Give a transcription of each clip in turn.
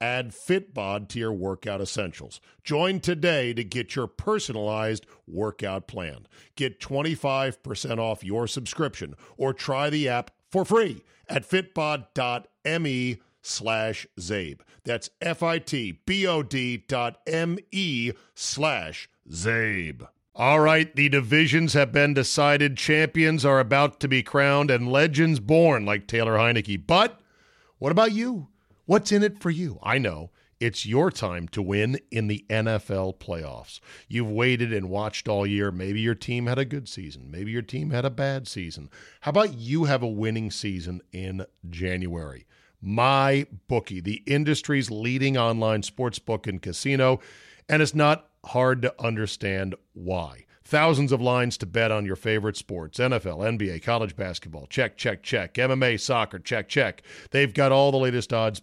Add Fitbod to your workout essentials. Join today to get your personalized workout plan. Get 25% off your subscription or try the app for free at fitbod.me slash Czabe. That's F-I-T-B-O-D dot M-E slash Czabe. All right, the divisions have been decided. Champions are about to be crowned and legends born like Taylor Heinicke. But what about you? What's in it for you? I know. It's your time to win in the NFL playoffs. You've waited and watched all year. Maybe your team had a good season. Maybe your team had a bad season. How about you have a winning season in January? My bookie, the industry's leading online sports book and casino, and it's not hard to understand why. Thousands of lines to bet on your favorite sports NFL, NBA, college basketball. Check, check, check. MMA, soccer. Check, check. They've got all the latest odds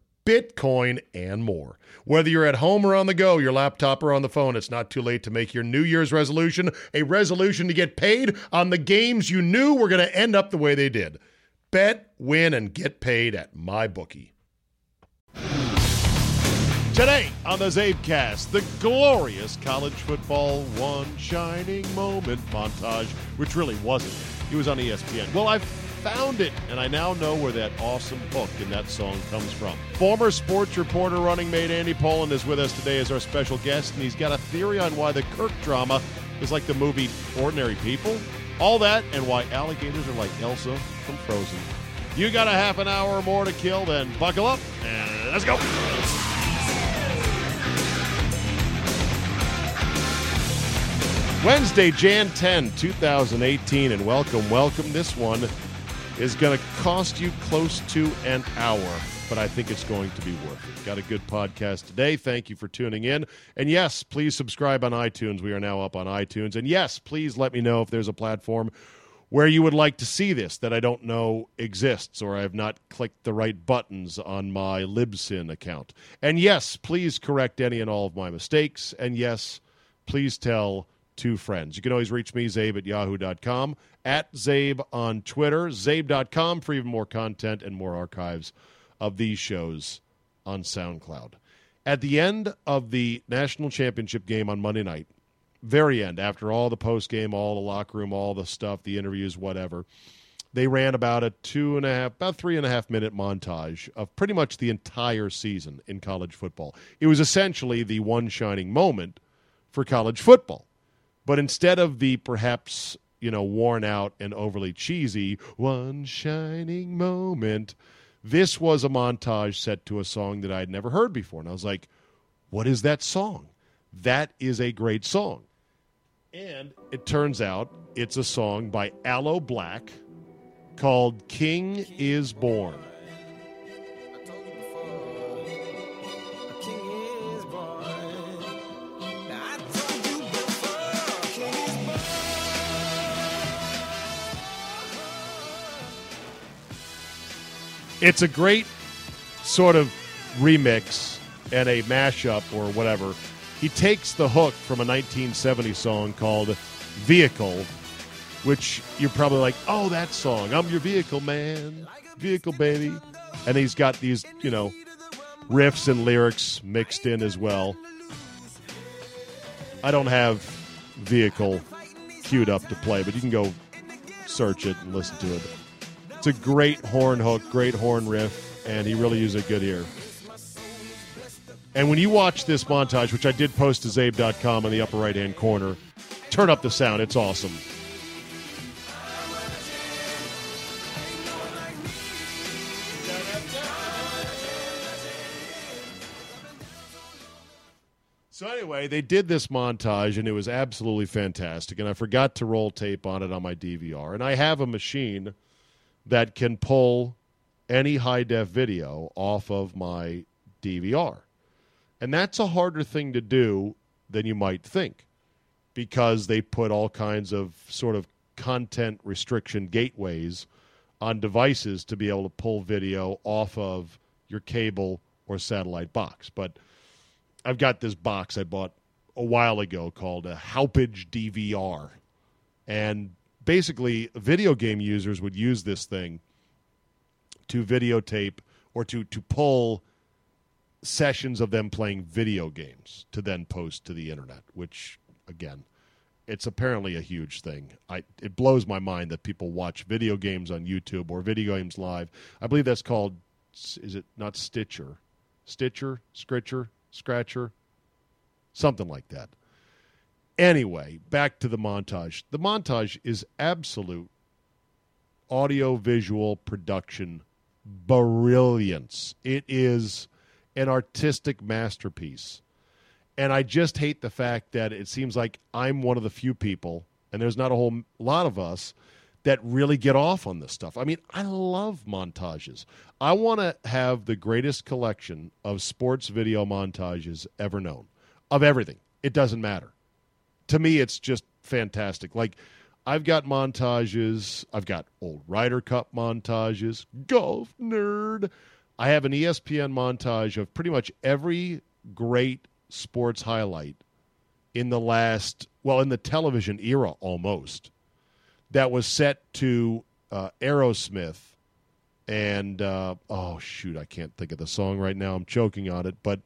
Bitcoin, and more. Whether you're at home or on the go, your laptop or on the phone, it's not too late to make your New Year's resolution a resolution to get paid on the games you knew were going to end up the way they did. Bet, win, and get paid at MyBookie. Today on the Czabecast, the glorious college football one shining moment montage, which really wasn't. He was on ESPN. Well, I've found it, and I now know where that awesome hook in that song comes from. Former sports reporter, running mate Andy Pollin is with us today as our special guest, and he's got a theory on why the Kirk drama is like the movie Ordinary People. All that, and why alligators are like Elsa from Frozen. You got a half an hour or more to kill, then buckle up and let's go. Wednesday, Jan 10, 2018, and welcome, welcome. This one is going to cost you close to an hour, but I think it's going to be worth it. Got a good podcast today. Thank you for tuning in. And yes, please subscribe on iTunes. We are now up on iTunes. And yes, please let me know if there's a platform where you would like to see this that I don't know exists or I have not clicked the right buttons on my Libsyn account. And yes, please correct any and all of my mistakes. And yes, please tell two friends. You can always reach me, czabe at yahoo.com, at czabe on Twitter, czabe.com for even more content and more archives of these shows on SoundCloud. At the end of the national championship game on Monday night, very end, after all the post game, all the locker room, all the stuff, the interviews, whatever, they ran about a two and a half, about three and a half minute montage of pretty much the entire season in college football. It was essentially the one shining moment for college football. But instead of the perhaps, you know, worn out and overly cheesy one shining moment, this was a montage set to a song that I'd never heard before. And I was like, what is that song? That is a great song. And it turns out it's a song by Aloe Blacc called King is Born. It's a great sort of remix and a mashup or whatever. He takes the hook from a 1970 song called Vehicle, which you're probably like, oh, that song. I'm your vehicle, man. Vehicle, baby. And he's got these, you know, riffs and lyrics mixed in as well. I don't have vehicle queued up to play, but you can go search it and listen to it. It's a great horn hook, great horn riff, and he really used a good ear. And when you watch this montage, which I did post to czabe.com in the upper right hand corner, turn up the sound. It's awesome. So anyway, they did this montage and it was absolutely fantastic. And I forgot to roll tape on it on my DVR. And I have a machine that can pull any high def video off of my DVR. And that's a harder thing to do than you might think because they put all kinds of sort of content restriction gateways on devices to be able to pull video off of your cable or satellite box. But I've got this box I bought a while ago called a Hauppauge DVR. And basically, video game users would use this thing to videotape or to, to pull sessions of them playing video games to then post to the internet, which, again, it's apparently a huge thing. I, it blows my mind that people watch video games on YouTube or video games live. I believe that's called, is it not Stitcher? Stitcher? Scritcher? Scratcher? Something like that. Anyway, back to the montage. The montage is absolute audio visual production brilliance. It is an artistic masterpiece. And I just hate the fact that it seems like I'm one of the few people, and there's not a whole lot of us, that really get off on this stuff. I mean, I love montages. I want to have the greatest collection of sports video montages ever known, of everything. It doesn't matter. To me, it's just fantastic. Like, I've got montages, I've got old Ryder Cup montages, golf nerd. I have an ESPN montage of pretty much every great sports highlight in the last, well, in the television era almost, that was set to uh, Aerosmith. And, uh, oh, shoot, I can't think of the song right now. I'm choking on it, but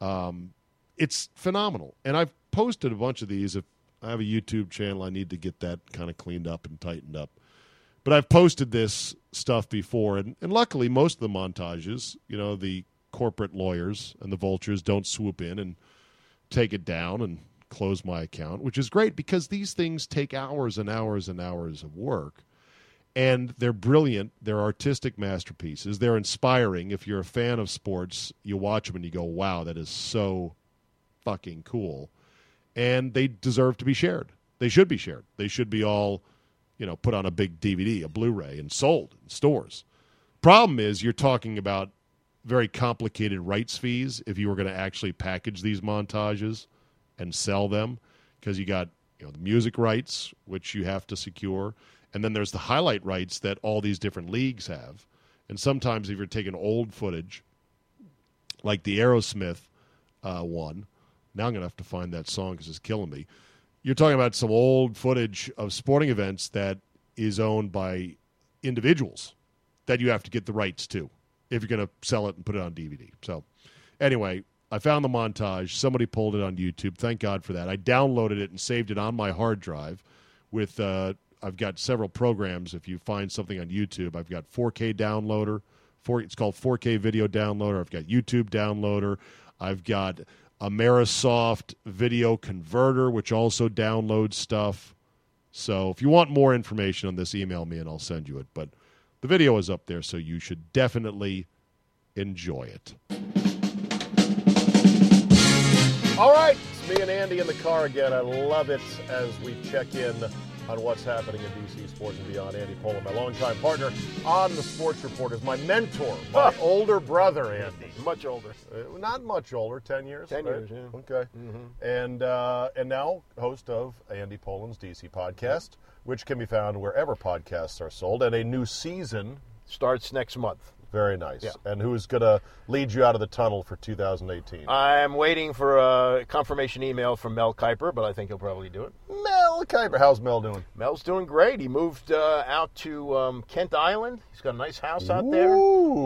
um, it's phenomenal. And I've posted a bunch of these. If I have a YouTube channel, I need to get that kind of cleaned up and tightened up. But I've posted this stuff before, and, and luckily, most of the montages, you know, the corporate lawyers and the vultures don't swoop in and take it down and close my account, which is great because these things take hours and hours and hours of work. And they're brilliant. They're artistic masterpieces. They're inspiring. If you're a fan of sports, you watch them and you go, wow, that is so fucking cool. And they deserve to be shared. They should be shared. They should be all, you know, put on a big DVD, a Blu ray, and sold in stores. Problem is, you're talking about very complicated rights fees if you were going to actually package these montages and sell them because you got you know the music rights which you have to secure and then there's the highlight rights that all these different leagues have and sometimes if you're taking old footage like the aerosmith uh, one now i'm going to have to find that song because it's killing me you're talking about some old footage of sporting events that is owned by individuals that you have to get the rights to if you're going to sell it and put it on DVD. So, anyway, I found the montage. Somebody pulled it on YouTube. Thank God for that. I downloaded it and saved it on my hard drive. With uh, I've got several programs. If you find something on YouTube, I've got 4K downloader. For it's called 4K video downloader. I've got YouTube downloader. I've got Aimersoft video converter, which also downloads stuff. So if you want more information on this, email me and I'll send you it. But the video is up there, so you should definitely enjoy it. All right, it's me and Andy in the car again. I love it as we check in on what's happening in DC sports and beyond. Andy Pollin, my longtime partner on the Sports Report, is my mentor, my older brother, Andy. Much older. Uh, not much older, ten years. Ten right? years, yeah. Okay. And uh, and now host of Andy Pollin's DC podcast, which can be found wherever podcasts are sold. And a new season, Starts next month. very nice. Yeah. And who's going to lead you out of the tunnel for 2018? I'm waiting for a confirmation email from Mel Kiper, but I think he'll probably do it. Mel How's Mel doing? Mel's doing great. He moved uh, out to um, Kent Island. He's got a nice house out there.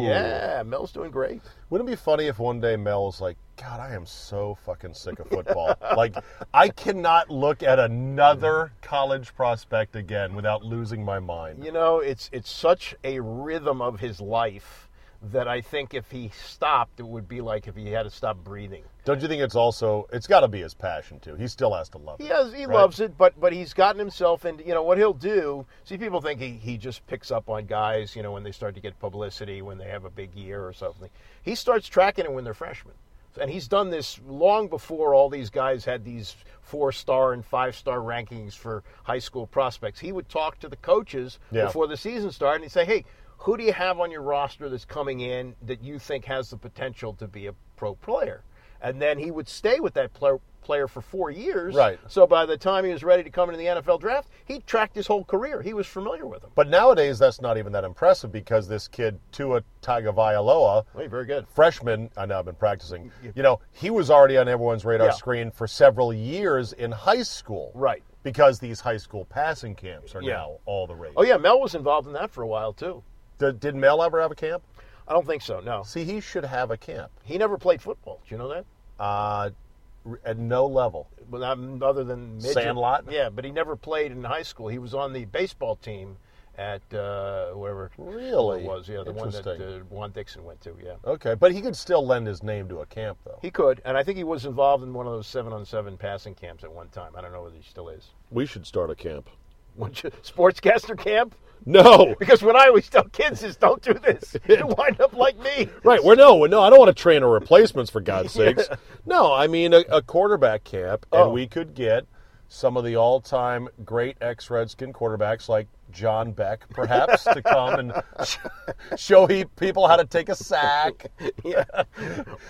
Yeah, Mel's doing great. Wouldn't it be funny if one day Mel was like, God, I am so fucking sick of football. like, I cannot look at another college prospect again without losing my mind. You know, it's it's such a rhythm of his life that I think if he stopped, it would be like if he had to stop breathing. Don't you think it's also, it's got to be his passion too. He still has to love He it. has, he right? loves it, but but he's gotten himself into you know what he'll do. See, people think he, he just picks up on guys, you know, when they start to get publicity, when they have a big year or something. He starts tracking it when they're freshmen, and he's done this long before all these guys had these four star and five star rankings for high school prospects. He would talk to the coaches Yeah. before the season started, and he'd say, "Hey, who do you have on your roster that's coming in that you think has the potential to be a pro player?" And then he would stay with that pl- player for four years. Right. So by the time he was ready to come into the NFL draft, he tracked his whole career. He was familiar with him. But nowadays, that's not even that impressive because this kid, Tua Tagovailoa, Hey, very good. freshman, I know I've been practicing, you know, he was already on everyone's radar Yeah. screen for several years in high school. Right. Because these high school passing camps are Yeah. now all the rage. Oh yeah, Mel was involved in that for a while too. Did, did Mel ever have a camp? I don't think so. No, See, he should have a camp. he never played football. Do you know that? Uh, at no level. Well, not- other than midget. Sandlot? Yeah, but he never played in high school. He was on the baseball team at uh, wherever Really? it was. Yeah, the one that uh, Juan Dixon went to. Yeah. Okay, but he could still lend his name to a camp, though. He could, and I think he was involved in one of those seven-on-seven passing camps at one time. I don't know whether he still is. We should start a camp. What you- Sportscaster camp? No. Because what I always tell kids is don't do this. You wind up like me. Right. Well, no, no. I don't want to train a replacements for God's sakes. No, I mean a, a quarterback camp, and Oh. we could get some of the all-time great ex-Redskin quarterbacks like John Beck, perhaps, to come and sh- show he, people how to take a sack. Yeah.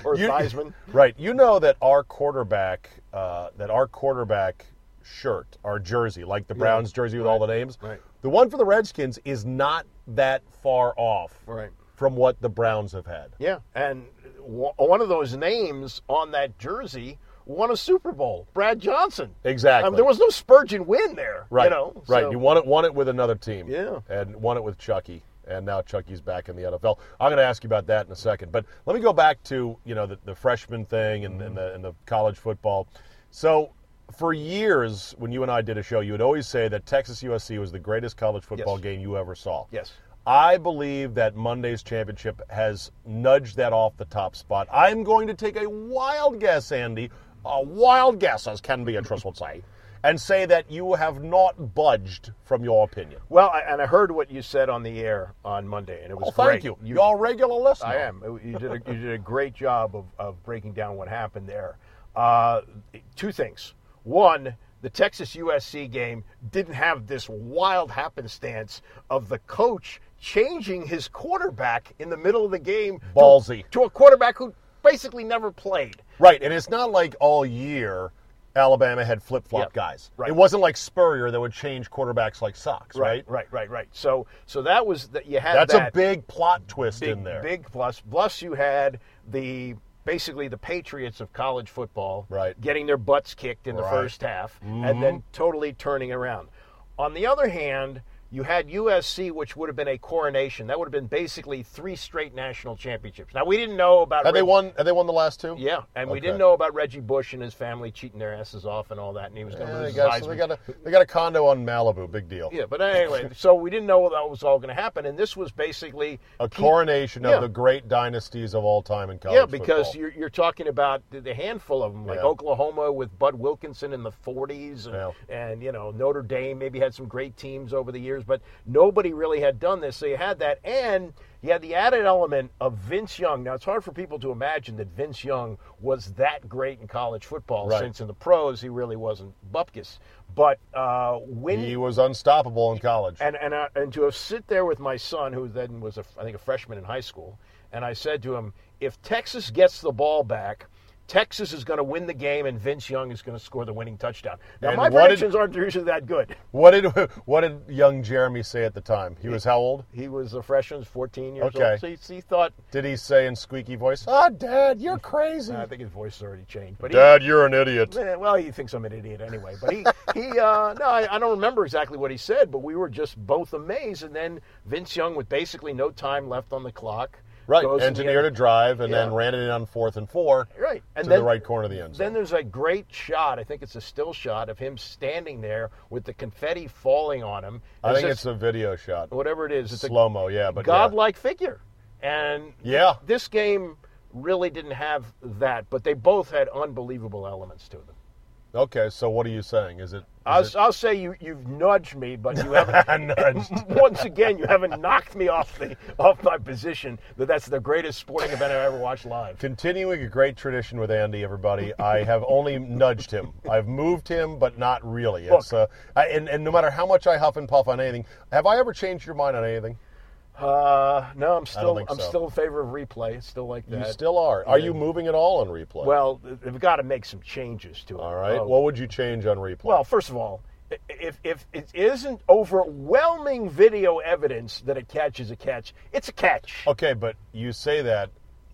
Or You- Theismann. Right. You know that our quarterback, uh, that our quarterback shirt, our jersey, like the Browns jersey with all the names, Right. The one for the Redskins is not that far off Right. from what the Browns have had. Yeah, and w- one of those names on that jersey won a Super Bowl. Brad Johnson. Exactly. There was no Spurgeon win there. Right. You know. right. so- You won it. Won it with another team. Yeah. And won it with Chucky. And now Chucky's back in the NFL. I'm going to ask you about that in a second. But let me go back to you know the, the freshman thing and, and, the, and the college football. So for years, when you and I did a show, you would always say that Texas USC was the greatest college football Yes. game you ever saw. Yes. I believe that Monday's championship has nudged that off the top spot. I'm going to take a wild guess, Andy, a wild guess, as Ken Beatrice would say, and say that you have not budged from your opinion. Well, I, and I heard what you said on the air on Monday, and it was Well, thank great. you. You're a regular listener. I am. You did a, you did a great job of, of breaking down what happened there. Uh, two things. One, the Texas USC game didn't have this wild happenstance of the coach changing his quarterback in the middle of the game Ballsy. to, a quarterback who basically never played. Right, and it's not like all year Alabama had flip flop Yep, guys. right. It wasn't like Spurrier that would change quarterbacks like socks, right? right, right, right. So, so that was that you had That's that. a big plot twist big, in there. Big plus. Plus, you had the basically the Patriots of college football, Right. getting their butts kicked in the Right. Mm-hmm. first half, and then totally turning around. On the other hand. You had USC, which would have been a coronation. That would have been basically three straight national championships. Now we didn't know about. Have they won? Have they won the last two? Yeah, and we didn't know about Reggie Bush and his family cheating their asses off and all that, and he was going to Yeah, lose they, his got, so they got a they got a condo on Malibu. Big deal. Yeah, but anyway, so we didn't know that was all going to happen, and this was basically A keep- coronation Yeah. of the great dynasties of all time in college Yeah, because football. you're, you're talking about the, the handful of them, like Yeah. Oklahoma with Bud Wilkinson in the 40s, and, and you know Notre Dame maybe had some great teams over the years, but nobody really had done this. So you had that, and you had the added element of Vince Young. Now it's hard for people to imagine that Vince Young was that great in college football, Right. since in the pros he really wasn't bupkis. But uh, when he was unstoppable in college. and and uh, and to have sit there with my son, who then was a, I think a freshman in high school, and I said to him, if Texas gets the ball back, Texas is going to win the game and Vince Young is going to score the winning touchdown. Now, And my what did- predictions aren't usually that good. What did what did young Jeremy say at the time? He was how old? He was a freshman, 14 years Okay. old. So he, he thought, Did he say in squeaky voice, "Ah, Dad, you're crazy"? I think his voice has already changed. But he, Dad, you're an idiot. Well, he thinks I'm an idiot anyway. But he, he uh, no, I, I don't remember exactly what he said, but we were just both amazed. And then Vince Young, with basically no time left on the clock, Right, goes in the engineered a drive and Yeah. then ran it in on fourth and four right, and to then the right corner of the end zone. Then there's a great shot. I think it's a still shot of him standing there with the confetti falling on him. I think if- it's a video shot, whatever it is. It's slow mo. Yeah, but godlike figure, and Yeah. this game really didn't have that, but they both had unbelievable elements to them. Okay, so what are you saying? Is it? I'll, it- I'll say you you've nudged me, but you haven't. Nudged. once again, you haven't knocked me off the off my position that that's the greatest sporting event I've ever watched live. Continuing a great tradition with Andy, everybody. I have only nudged him. I've moved him, but not really. It's uh, I, and and no matter how much I huff and puff on anything, have I ever changed your mind on anything? Uh, no, I'm still I'm so. still in favor of replay. It's still like that. You still are. Are you moving at all on replay? well, we've got to make some changes to it. all right. Uh, what would you change on replay? Well, first of all, if, if it isn't overwhelming video evidence that a catch is a catch, it's a catch. okay, but you say that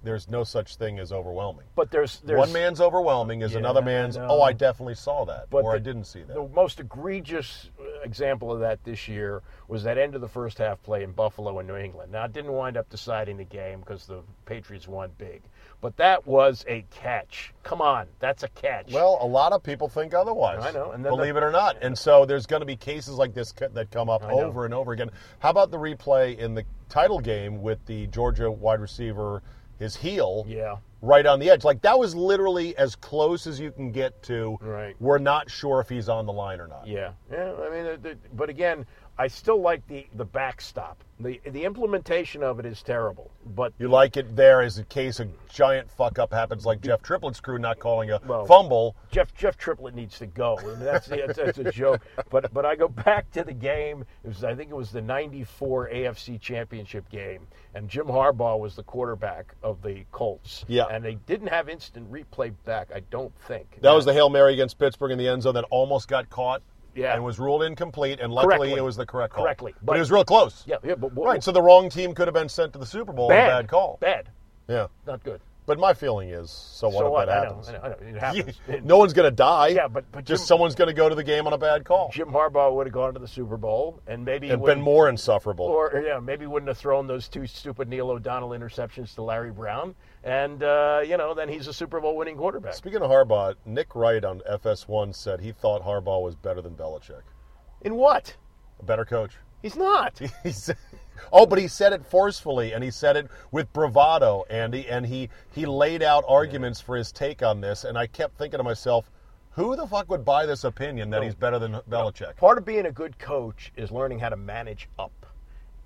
there's no such thing as overwhelming. But there's there's One man's overwhelming is Yeah, another man's. Oh, I definitely saw that, But or I the- didn't see that. The most egregious example of that this year was that end of the first half play in Buffalo and New England. Now, it didn't wind up deciding the game because the Patriots won big, but that was a catch. Come on, that's a catch. Well, a lot of people think otherwise. I know, and then believe the- it or not. And so there's going to be cases like this that come up over and over again. How about the replay in the title game with the Georgia wide receiver, his heel, yeah, right on the edge? Like that was literally as close as you can get to. Right. We're not sure if he's on the line or not. yeah, yeah. I mean, but again, I still like the the backstop. the The implementation of it is terrible, but You like it there as a case a giant fuck up happens, like Jeff Triplett's crew not calling a Well, fumble. Jeff Jeff Triplett needs to go. I mean, that's, that's that's a joke. But but I go back to the game. It was I think it was the '94 AFC Championship game, and Jim Harbaugh was the quarterback of the Colts. Yeah. and they didn't have instant replay back. I don't think That was the Hail Mary against Pittsburgh in the end zone that almost got caught. Yeah. And was ruled incomplete, and luckily Correctly. it was the correct call. Correctly. But, But- it was real close. yeah yeah. But what, Right, so the wrong team could have been sent to the Super Bowl. bad A bad call. Bad, Yeah, not good. but my feeling is, so what so if what? that I know, happens? I know. I know. It happens. no one's going to die. Yeah, but- but just Jim- someone's going to go to the game on a bad call Jim Harbaugh would have gone to the Super Bowl, and maybe and been more insufferable. Or yeah, maybe wouldn't have thrown those two stupid Neil O'Donnell interceptions to Larry Brown, and uh, you know then he's a Super Bowl winning quarterback. Speaking of Harbaugh, Nick Wright on FS1 said he thought Harbaugh was better than Belichick, In what? a better coach. He's not. He said, oh, but he said it forcefully, and he said it with bravado, Andy, and he he laid out arguments for his take on this, and I kept thinking to myself, who the fuck would buy this opinion that he's better than Belichick? Part of being a good coach is learning how to manage up,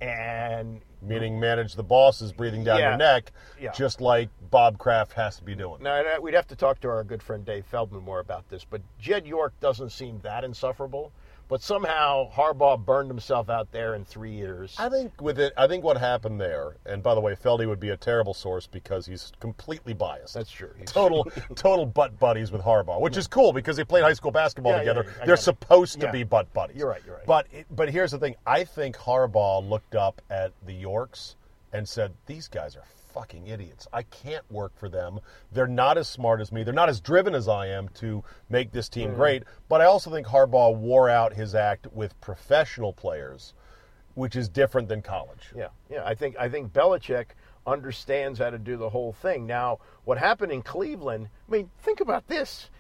and Meaning manage the bosses breathing down Yeah. your neck, Yeah. just like Bob Kraft has to be doing. now uh, we'd have to talk to our good friend Dave Feldman more about this. But Jed York doesn't seem that insufferable. But somehow Harbaugh burned himself out there in three years. I think with it, I think what happened there, and by the way, Feldy would be a terrible source because he's completely biased. That's true. He's- total total butt buddies with Harbaugh, which is cool because they played high school basketball Yeah, yeah, together. yeah, They're got it. supposed to Yeah. be butt buddies. You're right, you're right. But it, but here's the thing: I think Harbaugh looked up at the Yorks and said, "These guys are fucking idiots. I can't work for them. They're not as smart as me. They're not as driven as I am to make this Mm. team great." But I also think Harbaugh wore out his act with professional players, which is different than college. Yeah, yeah. I think I think Belichick understands how to do the whole thing. Now, what happened in Cleveland? I mean, think about this.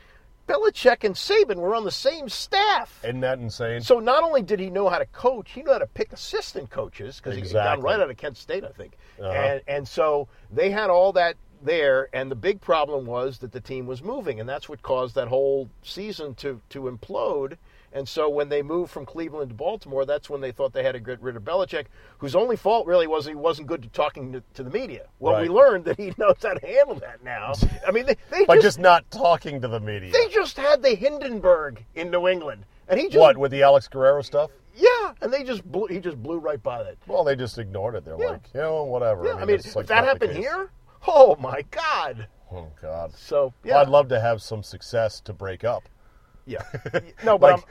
Belichick and Saban were on the same staff. Isn't that insane? So not only did he know how to coach, he knew how to pick assistant coaches because he got Exactly. right out of Kent State, I think. Uh-huh. And and so they had all that there, and the big problem was that the team was moving, and that's what caused that whole season to to implode. And so when they moved from Cleveland to Baltimore, that's when they thought they had to get rid of Belichick, whose only fault really was he wasn't good at talking to, to the media. Well, we learned that he knows how to handle that now. I mean, they, they By just, just not talking to the media. they just had the Hindenburg in New England, and he just What with the Alex Guerrero stuff? yeah, and they just blew, he just blew right by that. Well, they just ignored it. They're Yeah. like, you know, whatever. Yeah, I mean, it's like if that happened here, oh my God! Oh God. So yeah, Well, I'd love to have some success to break up yeah. No, but Like- I'm,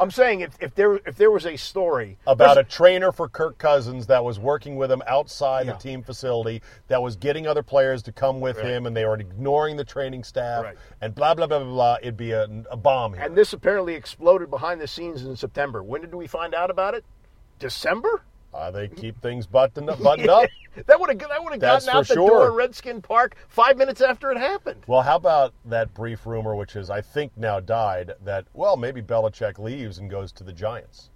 I'm saying if, if there if there was a story about a trainer for Kirk Cousins that was working with him outside Yeah. the team facility, that was getting other players to come with him, and they were ignoring the training staff, Right. and blah blah blah blah blah. It'd be a, a bomb here. and this apparently exploded behind the scenes in September. When did we find out about it? December. Uh, they keep things buttoned up. Buttoned up. That would have that would have gotten out the door sure. in Redskin Park five minutes after it happened. Well, how about that brief rumor, which is I think now died, that well maybe Belichick leaves and goes to the Giants.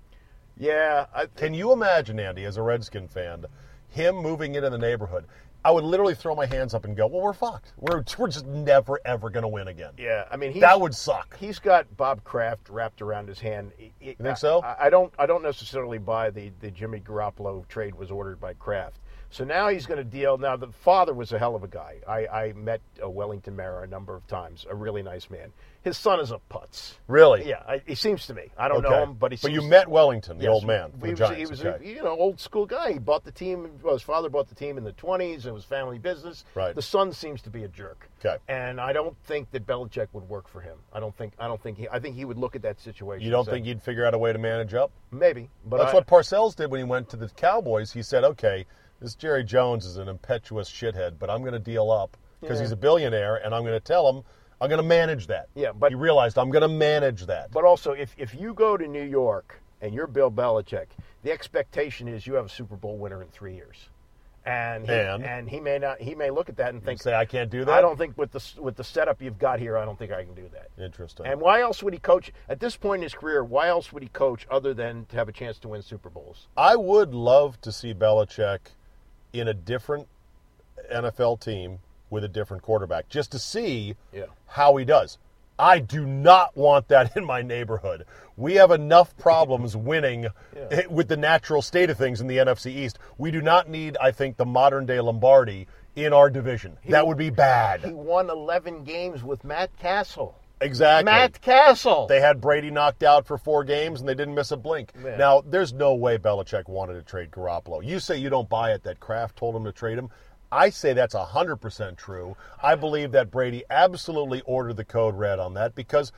Yeah, I, Can you imagine, Andy, as a Redskin fan, him moving into the neighborhood? I would literally throw my hands up and go, "Well, we're fucked. We're we're just never ever going to win again." yeah. I mean, That would suck. He's got Bob Kraft wrapped around his hand. You think so? I, I don't. I don't necessarily buy the the Jimmy Garoppolo trade was ordered by Kraft. So now he's going to deal. Now the father was a hell of a guy. I, I met uh, Wellington Mara a number of times. A really nice man. His son is a putz. Really? Yeah, I, he seems to me. I don't Okay. know him, but he. But you met Wellington, the Yes, old man, He was, Giants. he was okay. a, you know old school guy. He bought the team. Well, his father bought the team in the twenties. It was family business. Right. The son seems to be a jerk. Okay. And I don't think that Belichick would work for him. I don't think. I don't think he. I think he would look at that situation. you don't think he'd figure out a way to manage up? maybe? But That's I, what Parcells did when he went to the Cowboys. He said, "Okay, this Jerry Jones is an impetuous shithead, but I'm going to deal up because Yeah. he's a billionaire, and I'm going to tell him I'm going to manage that." Yeah, but- he realized I'm going to manage that. But also, if if you go to New York and you're Bill Belichick, the expectation is you have a Super Bowl winner in three years. And he, And? he may not. He may look at that and think, say I can't do that. I don't think with the with the setup you've got here, I don't think I can do that. Interesting. And why else would he coach at this point in his career? Why else would he coach other than to have a chance to win Super Bowls? I would love to see Belichick in a different NFL team with a different quarterback, just to see Yeah. how he does. I do not want that in my neighborhood. We have enough problems winning Yeah. with the natural state of things in the NFC East. We do not need, I think, the modern day Lombardi in our division. that would be bad. He won 11 games with Matt Cassel. Exactly. Matt Cassel. They had Brady knocked out for four games and they didn't miss a blink. Yeah. Now, there's no way Belichick wanted to trade Garoppolo. You say you don't buy it that Kraft told him to trade him. I say that's 100% true. I believe that Brady absolutely ordered the code red on that because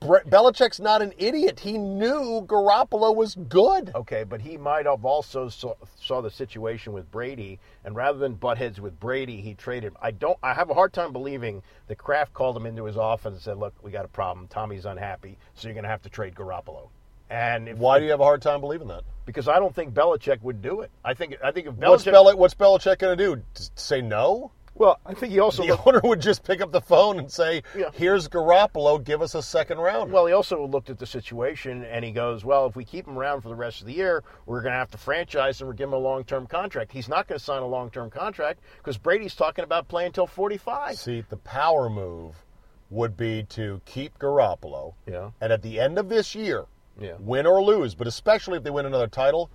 Bre- Belichick's not an idiot. He knew Garoppolo was good. Okay, but he might have also saw, saw the situation with Brady, and rather than butt heads with Brady, he traded. I don't. I have a hard time believing that Kraft called him into his office and said, "Look, we got a problem. Tommy's unhappy, so you're going to have to trade Garoppolo." And if, Why do you have a hard time believing that? Because I don't think Belichick would do it. I think. I think if What's, Belichick. Bel- what's Belichick going to do? Say no? Well, I think he also. The looked- owner would just pick up the phone and say, Yeah. "Here's Garoppolo. Give us a second round." Well, he also looked at the situation and he goes, "Well, if we keep him around for the rest of the year, we're going to have to franchise him or give him a long-term contract." He's not going to sign a long-term contract because Brady's talking about playing until 45. See, the power move would be to keep Garoppolo. Yeah. And at the end of this year, Yeah. win or lose, but especially if they win another title,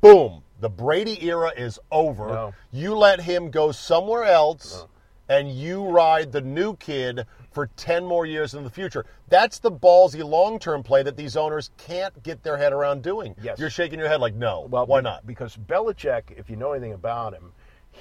boom, the Brady era is over. No. You let him go somewhere else and you ride the new kid for 10 more years in the future. That's the ballsy long-term play that these owners can't get their head around doing. Yes. You're shaking your head like, no. Well, why not? Because Belichick, if you know anything about him,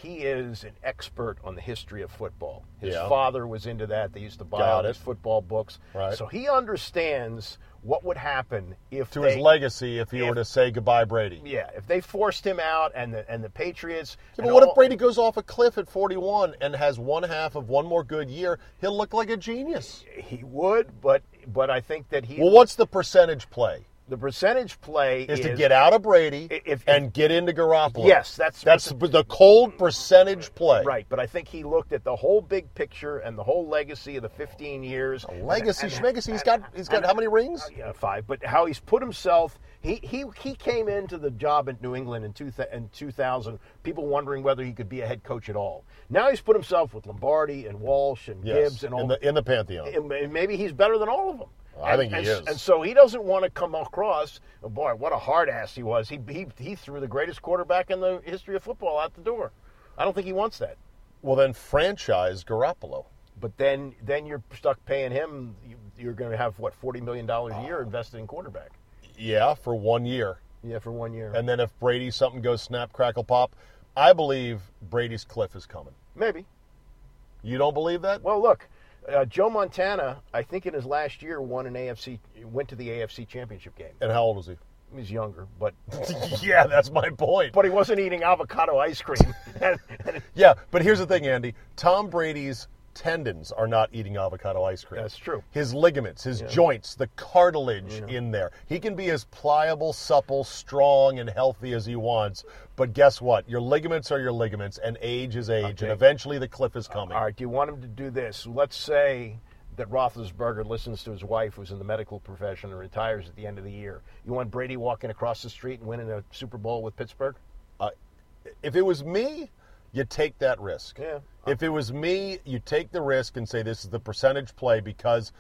he is an expert on the history of football. His Yeah. father was into that. They used to buy Got all it. his football books. Right. So he understands what would happen if To they, his legacy if he if- were to say goodbye, Brady. Yeah, if they forced him out and the and the Patriots. Yeah, but what all- if Brady goes off a cliff at 41 and has one half of one more good year? He'll look like a genius. He would, but but I think that he Well, what's the percentage play? The percentage play Is, to get out of Brady If- if- and get into Garoppolo. Yes, that's- that's the cold percentage play. Right, but I think he looked at the whole big picture and the whole legacy of the 15 years. Legacy, and- Schmegacy, he's got he's got and- how many rings? Uh, yeah, five. But how he's put himself. He he he came into the job in New England in, two, in 2000. People wondering whether he could be a head coach at all. Now he's put himself with Lombardi and Walsh and Yes, Gibbs and all. in the in the pantheon. and maybe he's better than all of them. I And- think he and, is. And so he doesn't want to come across. Oh boy, what a hard ass he was. He, he he threw the greatest quarterback in the history of football out the door. I don't think he wants that. Well, then franchise Garoppolo. But then then you're stuck paying him. You, you're going to have what forty million dollars a year uh, invested in quarterback. Yeah, for one year. Yeah, for one year. And then if Brady something goes snap crackle pop, I believe Brady's cliff is coming. Maybe. You don't believe that? Well, look, uh, Joe Montana, I think in his last year, won an AFC, went to the AFC Championship game. And how old was he? He's younger, but yeah, that's my point. but he wasn't eating avocado ice cream. and, and Yeah, but here's the thing, Andy. Tom Brady's tendons are not eating avocado ice cream. That's true. His ligaments, his joints, the cartilage in there. He can be as pliable, supple, strong, and healthy as he wants. But guess what? Your ligaments are your ligaments, and age is age, and eventually the cliff is coming. all right, do you want him to do this? Let's say that Roethlisberger listens to his wife, who's in the medical profession, and retires at the end of the year. You want Brady walking across the street and winning a Super Bowl with Pittsburgh? Uh, if it was me, you take that risk. Yeah. If it was me, you take the risk and say this is the percentage play because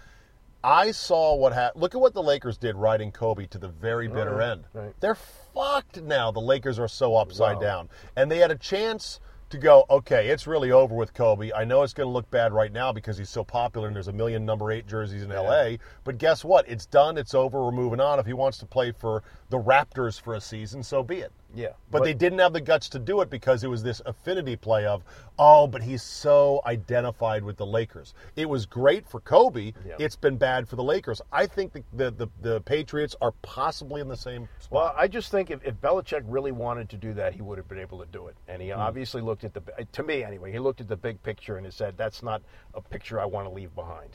I saw what happened. Look at what the Lakers did riding Kobe to the very bitter end. right. They're fucked now. The Lakers are so upside Wow. down. And they had a chance to go, okay, it's really over with Kobe. I know it's going to look bad right now because he's so popular and there's a million number eight jerseys in LA. But guess what? It's done. It's over. We're moving on. If he wants to play for the Raptors for a season, so be it. Yeah. But, they didn't have the guts to do it because it was this affinity play of, oh, but he's so identified with the Lakers. It was great for Kobe. Yeah. It's been bad for the Lakers. I think the, the, the, the Patriots are possibly in the same spot. Well, I just think if, if Belichick really wanted to do that, he would have been able to do it. And he Hmm. obviously looked at the, to me anyway, he looked at the big picture and he said, that's not a picture I want to leave behind.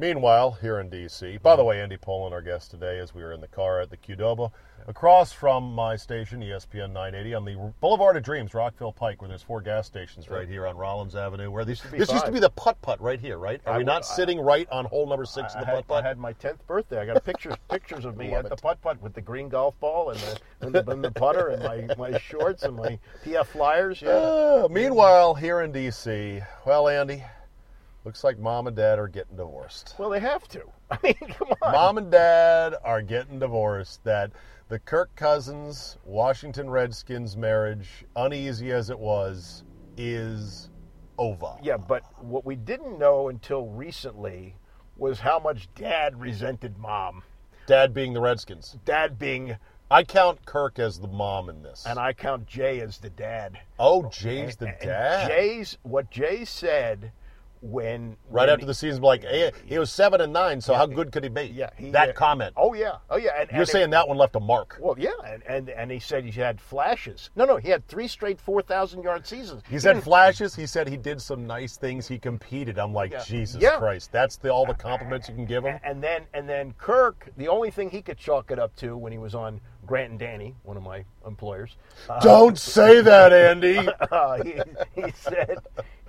Meanwhile, here in D.C., by the way, Andy Pollin, our guest today, as we were in the car at the Qdoba, across from my station, ESPN 980, on the Boulevard of Dreams, Rockville Pike, where there's four gas stations right here on Rollins Avenue. Where these, Used to be this used to be the putt putt right here, right? Are I we not I- sitting right on hole number six I of the putt putt? I had my tenth birthday. I got pictures pictures of me Love at the putt putt with the green golf ball and the and the, and the putter and my, my shorts and my PF flyers. Yeah. Uh, meanwhile, here in D.C., well, Andy, looks like mom and dad are getting divorced. Well, they have to. I mean, come on. Mom and dad are getting divorced. That the Kirk Cousins Washington Redskins marriage, uneasy as it was, is over. Yeah, but what we didn't know until recently was how much Dad resented Mom. Dad being the Redskins. Dad being, I count Kirk as the mom in this. and I count Jay as the dad. oh, Jay's the And dad. Jay's what Jay said when right when after the season, like hey, eh, he was seven and nine. So how good could he be? yeah he, that comment. Oh yeah, oh yeah. And, You're and it- saying that one left a mark. Well, yeah, and, and and he said he had flashes. No, no, he had three straight four thousand yard seasons. He said flashes. He said he did some nice things. He competed. I'm like, Yeah. Jesus Yeah. Christ. That's the all the compliments you can give him. And then and then Kirk, the only thing he could chalk it up to when he was on Grant and Danny, one of my employers, uh, Don't say that, Andy. uh, he, he said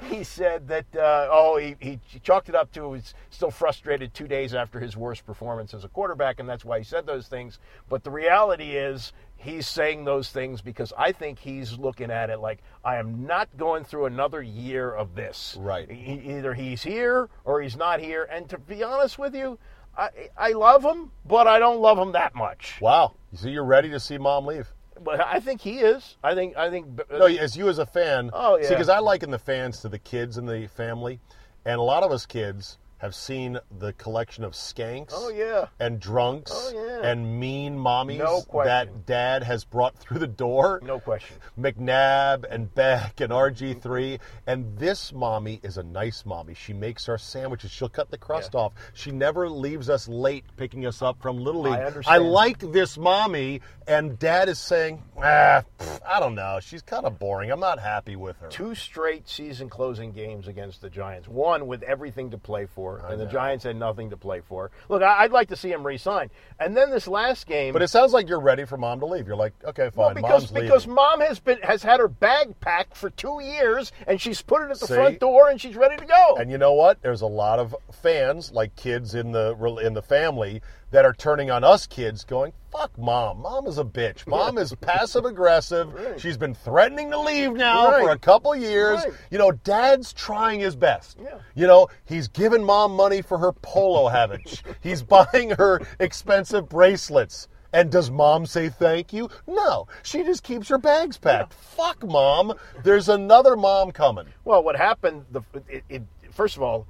he said that uh, oh he, he chalked it up to he was still frustrated two days after his worst performance as a quarterback, and that's why he said those things. But the reality is he's saying those things because I think he's looking at it like I am not going through another year of this. Right. He, either he's here or he's not here. And to be honest with you. I, I love him, but I don't love him that much. Wow. So you're ready to see mom leave? But I think he is. I think. I think. No, as you as a fan. Oh, See, yeah. because I liken the fans to the kids in the family, and a lot of us kids have seen the collection of skanks. Oh yeah. And drunks Oh, yeah. and mean mommies No that dad has brought through the door. No question. McNabb and Beck and RG3. And this mommy is a nice mommy. She makes our sandwiches. She'll cut the crust Yeah. off. She never leaves us late picking us up from Little League. I understand. I like this mommy, and dad is saying, ah, pff, I don't know. She's kind of boring. I'm not happy with her. Two straight season closing games against the Giants. One with everything to play for, and the Giants had nothing to play for. Look, I, I'd like to see him resign. And then this last game. But it sounds like you're ready for mom to leave. You're like, okay, fine, well, because Mom's because leaving. mom has been has had her bag packed for two years, and she's put it at the See? front door, and she's ready to go. And you know what? There's a lot of fans, like kids in the in the family, that are turning on us kids, going, "Fuck mom! Mom is a bitch. Mom is passive aggressive. Right. She's been threatening to leave now for a couple years. Right. You know, Dad's trying his best. Yeah. You know, he's giving mom money for her polo habit. he's buying her expensive bracelets." And does mom say thank you? No. She just keeps her bags packed. Fuck mom. There's another mom coming. Well, what happened? The it, it, first of all,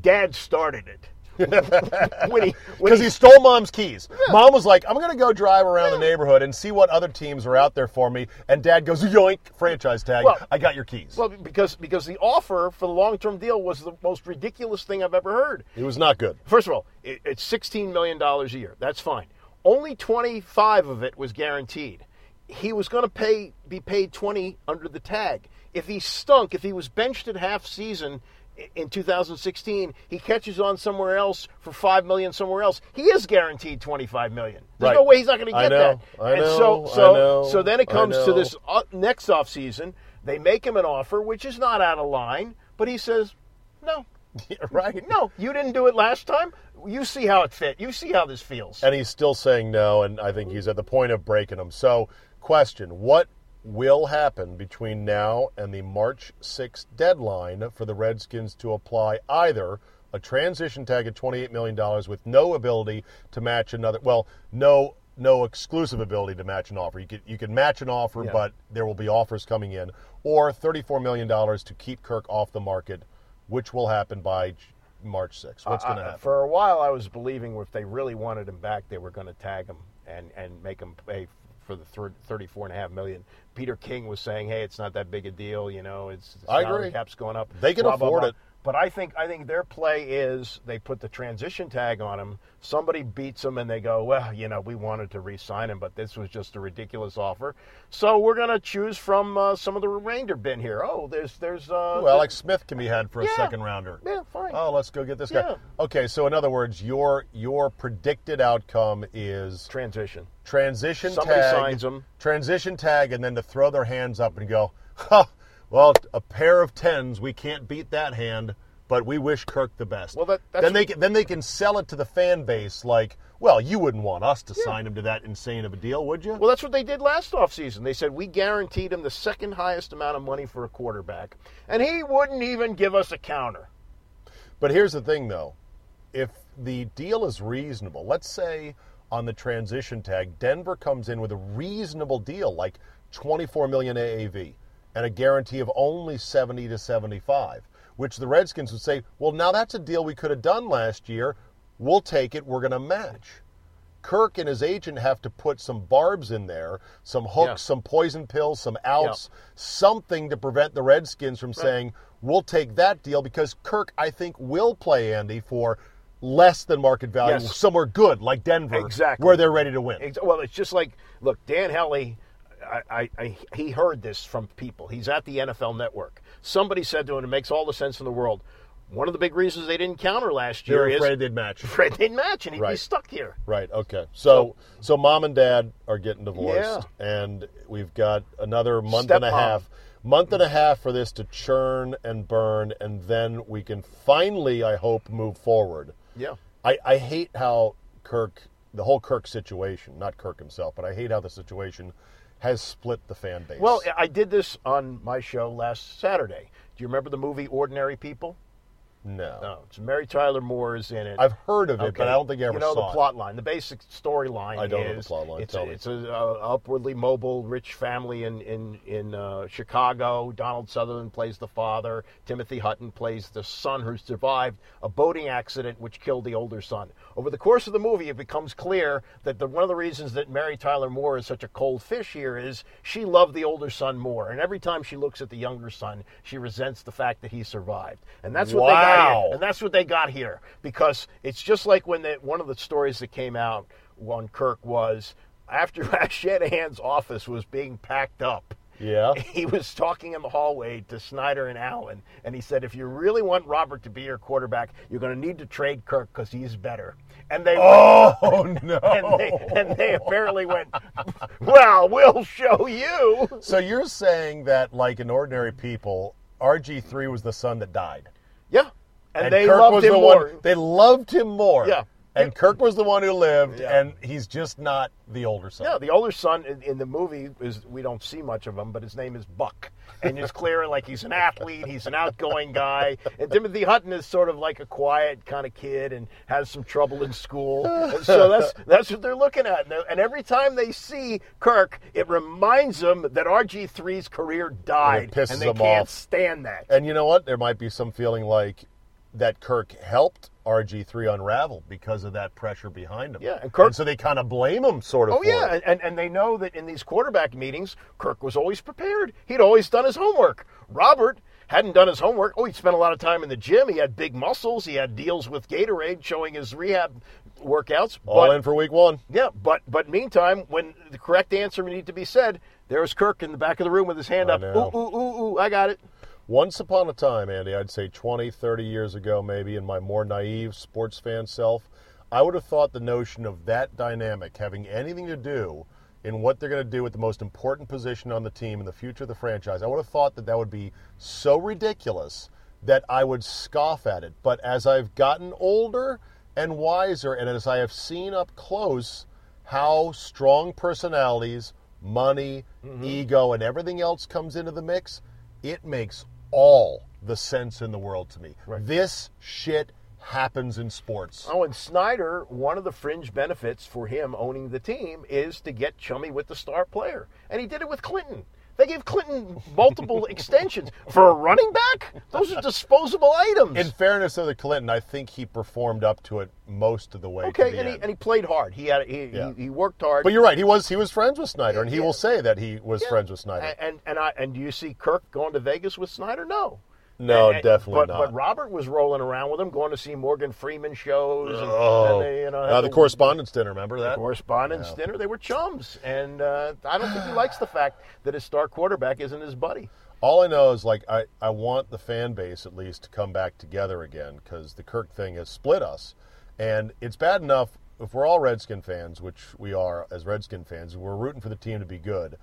Dad started it. When he, Because he, he stole mom's keys. Mom was like, I'm going to go drive around the neighborhood and see what other teams are out there for me. And dad goes, yoink, franchise tag. Well- I got your keys. well, because because the offer for the long term deal was the most ridiculous thing I've ever heard. it was not good. First of all, it, it's sixteen million dollars a year. That's fine. Only twenty five of it was guaranteed. He was going to pay be paid twenty under the tag. If he stunk, if he was benched at half season in 2016, he catches on somewhere else for five million somewhere else. He is guaranteed 25 million. There's no way he's not going to I get know, that. I and know, so I so know, so then it comes to this uh, next off season. They make him an offer, which is not out of line, but he says, "No, right? no, you didn't do it last time. You see how it fit. You see how this feels. And he's still saying no, and I think he's at the point of breaking them. So, question What will happen between now and the March 6th deadline for the Redskins to apply either a transition tag of $28 million with no ability to match another, well, no. No exclusive ability to match an offer. You can you can match an offer, Yeah. but there will be offers coming in, or thirty-four million dollars to keep Kirk off the market, which will happen by March 6th. What's going to happen? For a while, I was believing if they really wanted him back, they were going to tag him and, and make him pay for the thir- 34 and a half million. Peter King was saying, "Hey, it's not that big a deal. You know, it's the I salary agree. cap's going up. They can blah, blah, afford blah." it. But I think I think their play is they put the transition tag on him. Somebody beats him, and they go, "Well, you know, we wanted to re-sign him, but this was just a ridiculous offer. So we're going to choose from uh, some of the remainder bin here. Oh, there's there's uh, Well, Alex Smith can be had for a Yeah. second rounder. yeah, fine. Oh, let's go get this Yeah. guy. Okay, so in other words, your your predicted outcome is transition. transition Somebody tag, signs 'em. transition tag, and then to throw their hands up and go, "Ha! Well, a pair of tens, we can't beat that hand, but we wish Kirk the best." Well, that- that's then they can, then they can sell it to the fan base like, "Well, you wouldn't want us to sign him to that insane of a deal, would you?" Well, that's what they did last offseason. They said we guaranteed him the second highest amount of money for a quarterback, and he wouldn't even give us a counter. But here's the thing, though. If the deal is reasonable, let's say on the transition tag, Denver comes in with a reasonable deal, like 24 million AAV, and a guarantee of only 70 to 75, which the Redskins would say, well, now that's a deal we could have done last year. We'll take it. We're going to match. Kirk and his agent have to put some barbs in there, some hooks, Yeah. some poison pills, some outs, something to prevent the Redskins from saying, we'll take that deal because Kirk, I think, will play Andy for less than market value, Yes. somewhere good like Denver, Exactly. where they're ready to win. Well, it's just like look, Dan Hellie. I, I, I, he heard this from people. He's at the NFL Network. Somebody said to him, "It makes all the sense in the world." One of the big reasons they didn't counter last year is afraid they'd match. afraid they'd match, and he'd be stuck here. Right. Okay. So, so mom and dad are getting divorced, Yeah. and we've got another month and a Stepmom. half, month and a half for this to churn and burn, and then we can finally, I hope, move forward. Yeah. I, I hate how Kirk, the whole Kirk situation, not Kirk himself, but I hate how the situation has split the fan base. Well, I did this on my show last Saturday. Do you remember the movie Ordinary People? No. No, it's Mary Tyler Moore is in it. I've heard of it, Okay. but I don't think I ever you know saw the it. plot line. The basic storyline I don't know the plot line. it's, Tell a, me. it's a uh, upwardly mobile, rich family in in in uh, Chicago. Donald Sutherland plays the father. Timothy Hutton plays the son who survived a boating accident which killed the older son. Over the course of the movie, it becomes clear that the, one of the reasons that Mary Tyler Moore is such a cold fish here is she loved the older son more, and every time she looks at the younger son, she resents the fact that he survived, and that's what they got Wow. And that's what they got here because it's just like when they, one of the stories that came out on Kirk was after Shanahan's office was being packed up. Yeah. He was talking in the hallway to Snyder and Allen, and he said, "If you really want Robert to be your quarterback, you're going to need to trade Kirk because he's better." And they Oh no! and they and they apparently went, "Well, we'll show you." So you're saying that, like in ordinary people, RG3 was the son that died, Yeah, and, and, they Kirk loved him the more. one. They loved him more. Yeah. and Kirk was the one who lived, Yeah. and he's just not the older son. Yeah, the older son in, in the movie is we don't see much of him, but his name is Buck, and it's clear like he's an athlete, he's an outgoing guy, and Timothy Hutton is sort of like a quiet kind of kid and has some trouble in school. And so that's that's what they're looking at, and, and every time they see Kirk, it reminds them that RG 3s career died, pisses they them can't off. stand that. And you know what? There might be some feeling like that Kirk helped RG3 unravel because of that pressure behind him. Yeah, and Kirk- so they kind of blame him, sort of. Oh for yeah, it. and, and they know that in these quarterback meetings, Kirk was always prepared. He'd always done his homework. Robert hadn't done his homework. Oh, he spent a lot of time in the gym. He had big muscles. He had deals with Gatorade showing his rehab workouts. all but, in for week one. Yeah, but but meantime, when the correct answer needed to be said, there was Kirk in the back of the room with his hand I up. know. Ooh, ooh, ooh, ooh, I got it. Once upon a time, Andy, I'd say 20, 30 years ago, maybe, in my more naive sports fan self, I would have thought the notion of that dynamic having anything to do in what they're going to do with the most important position on the team in the future of the franchise, I would have thought that that would be so ridiculous that I would scoff at it. But as I've gotten older and wiser, and as I have seen up close how strong personalities, money, mm-hmm. ego, and everything else comes into the mix, it makes all the sense in the world to me. This shit happens in sports. Oh, and Snyder, one of the fringe benefits for him owning the team is to get chummy with the star player. And he did it with Clinton. They gave Clinton multiple extensions. For a running back, those are disposable items. In fairness to the Clinton, I think he performed up to it most of the way. okay, the and he, and he played hard. He had he, Yeah. he, he worked hard. but you're right. He was he was friends with Snyder, and he Yeah. will say that he was Yeah. friends with Snyder. And and, and I and do you see Kirk going to Vegas with Snyder? No. No, And- definitely but, not. But Robert was rolling around with him, going to see Morgan Freeman shows. And, oh, and they, you know, uh, had the correspondence dinner. Remember that? correspondence dinner. They were chums, and uh, I don't think he likes the fact that his star quarterback isn't his buddy. All I know is like I, I want the fan base at least to come back together again because the Kirk thing has split us, and it's bad enough if we're all Redskin fans, which we are as Redskin fans, we're rooting for the team to be good.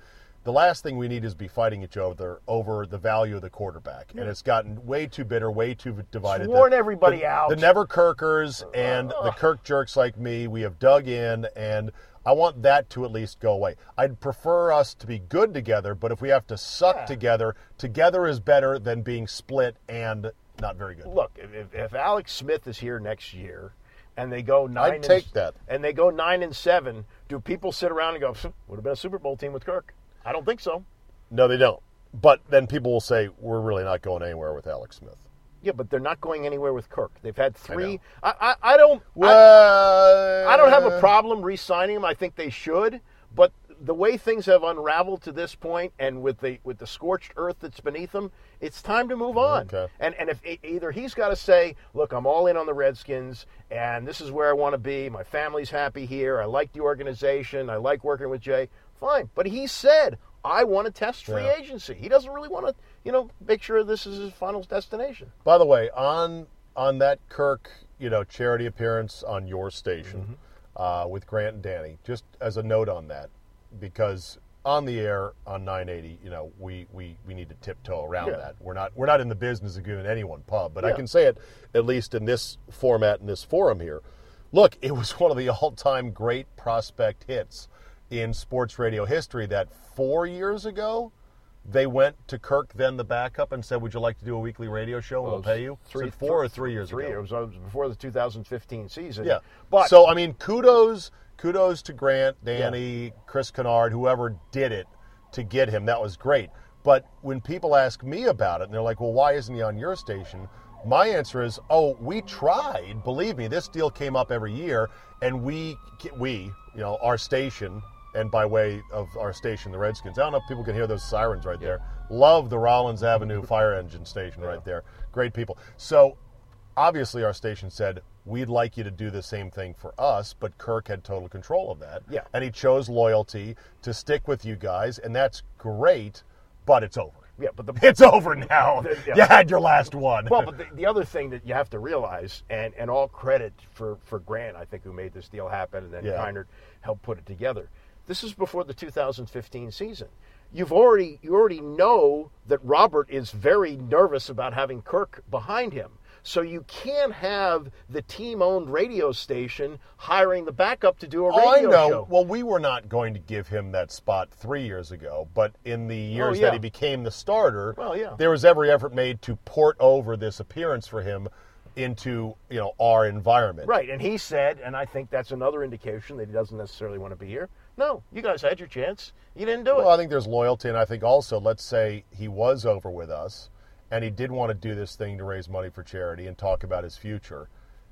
The last thing we need is be fighting each other over the value of the quarterback, and it's gotten way too bitter, way too divided. worn The- everybody the- out. The never Kirkers and the Kirk jerks like me, we have dug in, and I want that to at least go away. I'd prefer us to be good together, but if we have to suck Yeah. together, together is better than being split and not very good. Look, if, if, Alex Smith is here next year, and they go 9 and, take that. and they go nine and seven, do people sit around and go, "Pfft, "Would have been a Super Bowl team with Kirk"? I don't think so. No, they don't. But then people will say we're really not going anywhere with Alex Smith. Yeah, but they're not going anywhere with Kirk. They've had three. I, I, I don't. I, Well, I don't have a uh, problem re-signing him. I think they should, but the way things have unraveled to this point, and with the with the scorched earth that's beneath them, it's time to move on. Okay. And and if either he's got to say, "Look, I'm all in on the Redskins, and this is where I want to be. My family's happy here. I like the organization. I like working with Jay." Fine, but he said, "I want to test free Yeah. agency." He doesn't really want to, you know, make sure this is his final destination. By the way, on on that Kirk, you know, charity appearance on your station uh, with Grant and Danny, just as a note on that, because on the air on 980, you know, we, we, we need to tiptoe around Yeah. that. We're not we're not in the business of giving anyone pub, but I can say it at least in this format in this forum here. Look, it was one of the all-time great prospect hits in sports radio history that 4 years ago they went to Kirk, then the backup, and said, "Would you like to do a weekly radio show? and we'll pay you." Three, Said four or three years three ago. years. Uh, it was before the 2015 season. Yeah. but so I mean, kudos, kudos to Grant, Danny, Chris Kinard, whoever did it to get him. That was great. But when people ask me about it, and they're like, "Well, why isn't he on your station?" My answer is, "Oh, we tried. Believe me, this deal came up every year, and we, we, you know, our station." And by way of our station, the Redskins. I don't know if people can hear those sirens right there. Love the Rollins Avenue fire engine station right there. Great people. So obviously our station said we'd like you to do the same thing for us but kirk had total control of that Yeah. and he chose loyalty to stick with you guys and that's great but it's over yeah, but the it's over now Yeah. you had your last one well, but the, the other thing that you have to realize, and, and all credit for, for Grant, I think, who made this deal happen, and then Yeah. Helped put it together. This is before the 2015 season. You've already you already know that Robert is very nervous about having Kirk behind him. So you can't have the team-owned radio station hiring the backup to do a Oh, I radio know. show. Well, we were not going to give him that spot three years ago, but in the oh, years Oh, yeah. that he became the starter, Well, yeah. there was every effort made to port over this appearance for him into you know our environment. Right, and he said, and I think that's another indication that he doesn't necessarily want to be here. No, you guys had your chance. You didn't do it. Well, I think there's loyalty, and I think also, let's say he was over with us, and he did want to do this thing to raise money for charity and talk about his future.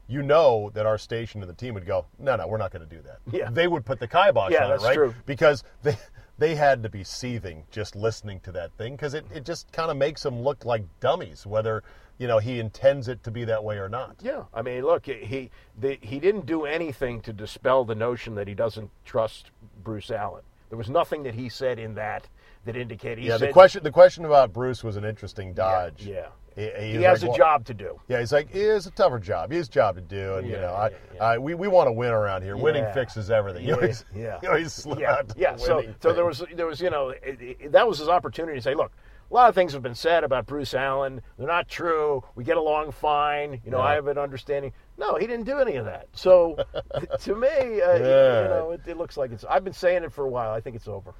you know that our station and the team would go, no, no, we're not going to do that. Yeah. They would put the kibosh Yeah, on it, right? true. Because they they had to be seething just listening to that thing because it, it just kind of makes them look like dummies, whether you know he intends it to be that way or not. Yeah, I mean, look, he the, he didn't do anything to dispel the notion that he doesn't trust Bruce Allen. There was nothing that he said in that that indicated. He yeah, the question the question about Bruce was an interesting dodge. Yeah, He, he, was has like, a well- job to do. Yeah, he's like, it's a tougher job. He has a job to do, and you Yeah, know, I, yeah, yeah. I, we, we want to win around here. Winning fixes everything. You Yeah, always, yeah. you always Yeah, yeah. So, winning so there was there was you know it, it- that was his opportunity to say, look, a lot of things have been said about Bruce Allen. They're not true. We get along fine. You know, Yeah. I have an understanding. No, he didn't do any of that. So, to me, uh, Yeah. you know, it, it looks like it's. I've been saying it for a while. I think it's over.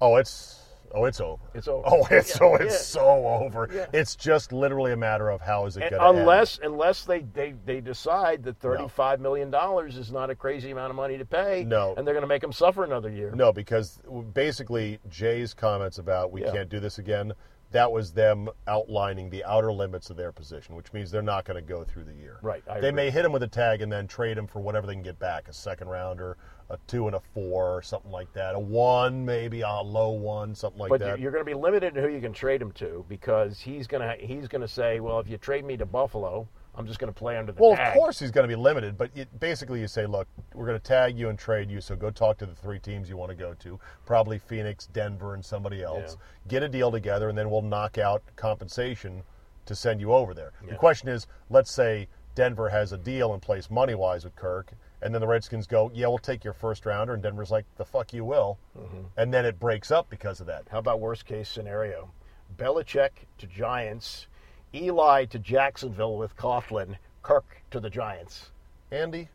Oh, it's oh, it's over. It's over. Oh, it's Yeah, oh, it's yeah. so over. Yeah. It's just literally a matter of how is it going to unless unless they, they, they decide that thirty five million dollars is not a crazy amount of money to pay, No. and they're going to make him suffer another year. No, because basically Jay's comments about we Yeah. can't do this again. That was them outlining the outer limits of their position, which means they're not going to go through the year. Right, I they agree. may hit him with a tag and then trade him for whatever they can get back a second rounder, a two and a four, or something like that. A one, maybe a low one, something like but that. you're going to be limited in who you can trade him to because he's going to he's going to say, well, if you trade me to Buffalo, I'm just going to play under the Well, tag. of course he's going to be limited, but it, basically you say, look, we're going to tag you and trade you, so go talk to the three teams you want to go to, probably Phoenix, Denver, and somebody else. Get a deal together, and then we'll knock out compensation to send you over there. The question is, let's say Denver has a deal in place money wise with Kirk, and then the Redskins go, yeah, we'll take your first rounder, and Denver's like, the fuck you will, Mm-hmm. and then it breaks up because of that. How about worst case scenario? Belichick to Giants, Eli to Jacksonville with Coughlin, Kirk to the Giants. Andy,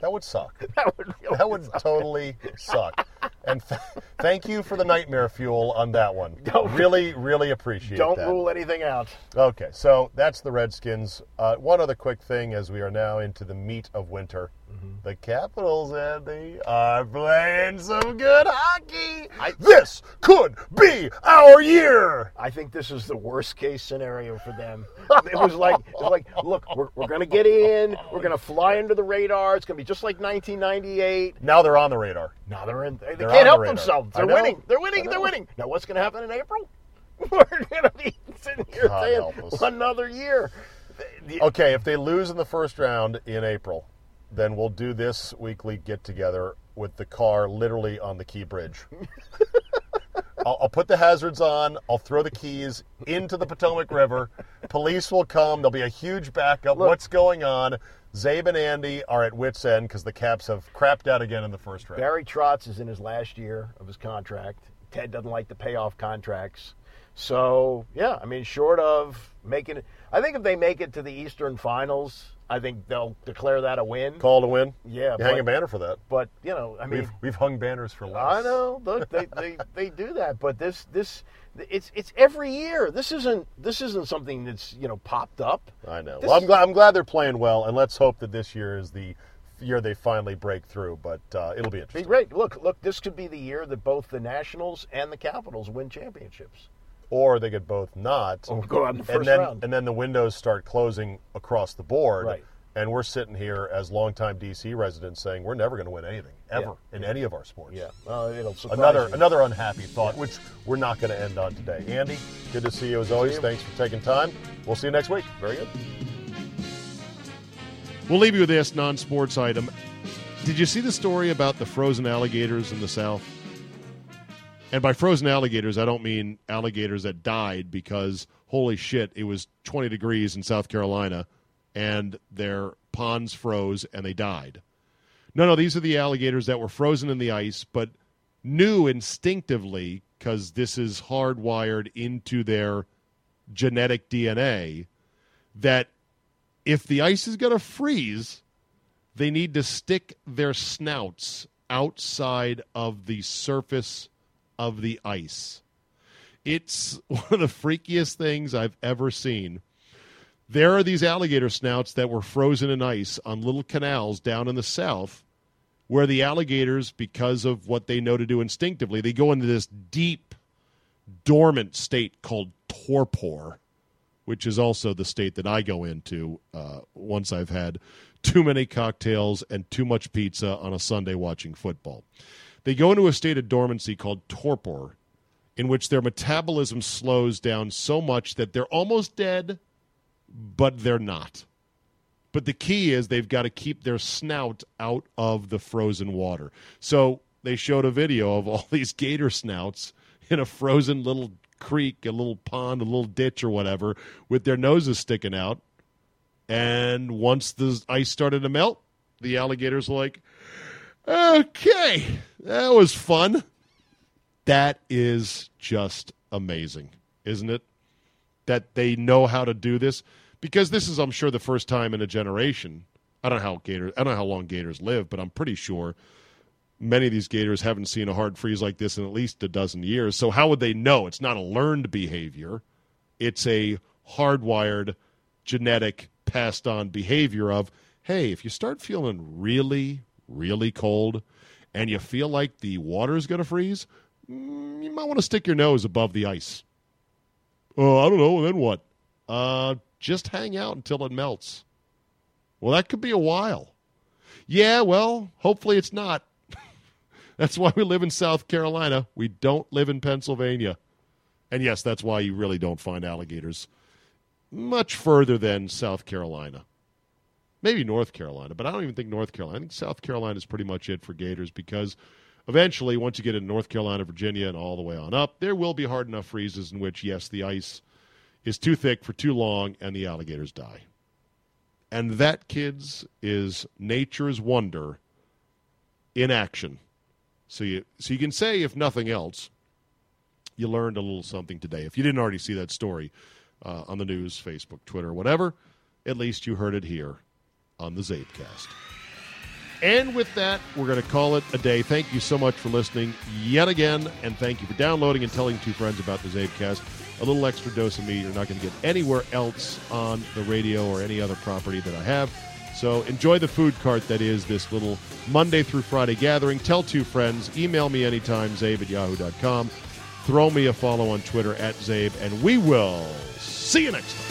that would suck. That would really That would totally suck. And th- thank you for the nightmare fuel on that one. Don't- really, really appreciate it. don't that. rule anything out. Okay, so that's the Redskins. Uh, one other quick thing as we are now into the meat of winter. Mm-hmm. The Capitals, Andy, are playing some good hockey. this could be our year. I think this is the worst case scenario for them. It was like, it was like, look, we're, we're going to get in. We're going to fly under the radar. It's going to be just like 1998. Now they're on the radar. Now they're in. They They're can't help themselves. They're winning. They're winning. They're winning. Now what's going to happen in April? We're going to be sitting here God saying another year. Okay, if they lose in the first round in April, then we'll do this weekly get together with the car literally on the key bridge. I'll, I'll put the hazards on. I'll throw the keys into the Potomac River. Police will come. There'll be a huge backup. Look. What's going on? Czabe and Andy are at wits' end because the Caps have crapped out again in the first round. Barry Trotz is in his last year of his contract. Ted doesn't like to pay off contracts. So, yeah, I mean, short of making it, I think if they make it to the Eastern Finals, I think they'll declare that a win. Call to win. Yeah, you hang a banner for that. But, you know, I mean, We've we've hung banners for less. I know. Look, they, they, they do that, but this this it's it's every year. This isn't this isn't something that's you know popped up. I know. This- well, I'm glad, I'm glad they're playing well, and let's hope that this year is the year they finally break through. But uh, it'll be interesting. Be great. Look, look. This could be the year that both the Nationals and the Capitals win championships. Or they could both not. Or go out in the and then round. and then the windows start closing across the board. Right. And we're sitting here as longtime DC residents saying we're never going to win anything ever in any of our sports. Yeah, uh, it'll surprise Another you. another unhappy thought, which we're not going to end on today. Andy, good to see you as always. you. Thanks for taking time. We'll see you next week. Very good. We'll leave you with this non sports item. Did you see the story about the frozen alligators in the South? And by frozen alligators, I don't mean alligators that died because, holy shit, it was 20 degrees in South Carolina and their ponds froze and they died. No, no, these are the alligators that were frozen in the ice, but knew instinctively, because this is hardwired into their genetic DNA, that if the ice is going to freeze, they need to stick their snouts outside of the surface of the ice. It's one of the freakiest things I've ever seen. There are these alligator snouts that were frozen in ice on little canals down in the south where the alligators, because of what they know to do instinctively, they go into this deep, dormant state called torpor which is also the state that I go into uh, once I've had too many cocktails and too much pizza on a Sunday watching football. They go into a state of dormancy called torpor, in which their metabolism slows down so much that they're almost dead, but they're not. But the key is they've got to keep their snout out of the frozen water. So they showed a video of all these gator snouts in a frozen little creek, a little pond, a little ditch, or whatever, with their noses sticking out. And once the ice started to melt, the alligators were like, okay, that was fun. That is just amazing, isn't it? That they know how to do this because this is, I'm sure, the first time in a generation. I don't know how gators. I don't know how long gators live, but I'm pretty sure many of these gators haven't seen a hard freeze like this in at least a dozen years. So how would they know? It's not a learned behavior; it's a hardwired, genetic, passed on behavior of, hey, if you start feeling really, really cold, and you feel like the water is going to freeze, mm, you might want to stick your nose above the ice. Oh, I don't know. Then what? Uh, just hang out until it melts. Well, that could be a while. Yeah, well, hopefully it's not. that's why we live in South Carolina. We don't live in Pennsylvania. And yes, that's why you really don't find alligators much further than South Carolina. Maybe North Carolina, but I don't even think North Carolina. I think South Carolina is pretty much it for gators because eventually, once you get in North Carolina, Virginia, and all the way on up, there will be hard enough freezes in which, yes, the ice is too thick for too long, and the alligators die. And that, kids, is nature's wonder in action. So you, so you can say, if nothing else, you learned a little something today. If you didn't already see that story uh, on the news, Facebook, Twitter, whatever, at least you heard it here on the Czabecast. And with that, we're going to call it a day. Thank you so much for listening yet again, and thank you for downloading and telling two friends about the Czabecast a little extra dose of me you're not going to get anywhere else on the radio or any other property that I have. So enjoy the food cart that is this little Monday through Friday gathering. Tell two friends. Email me anytime, czabe at yahoo.com. Throw me a follow on Twitter at Czabe, and we will see you next time.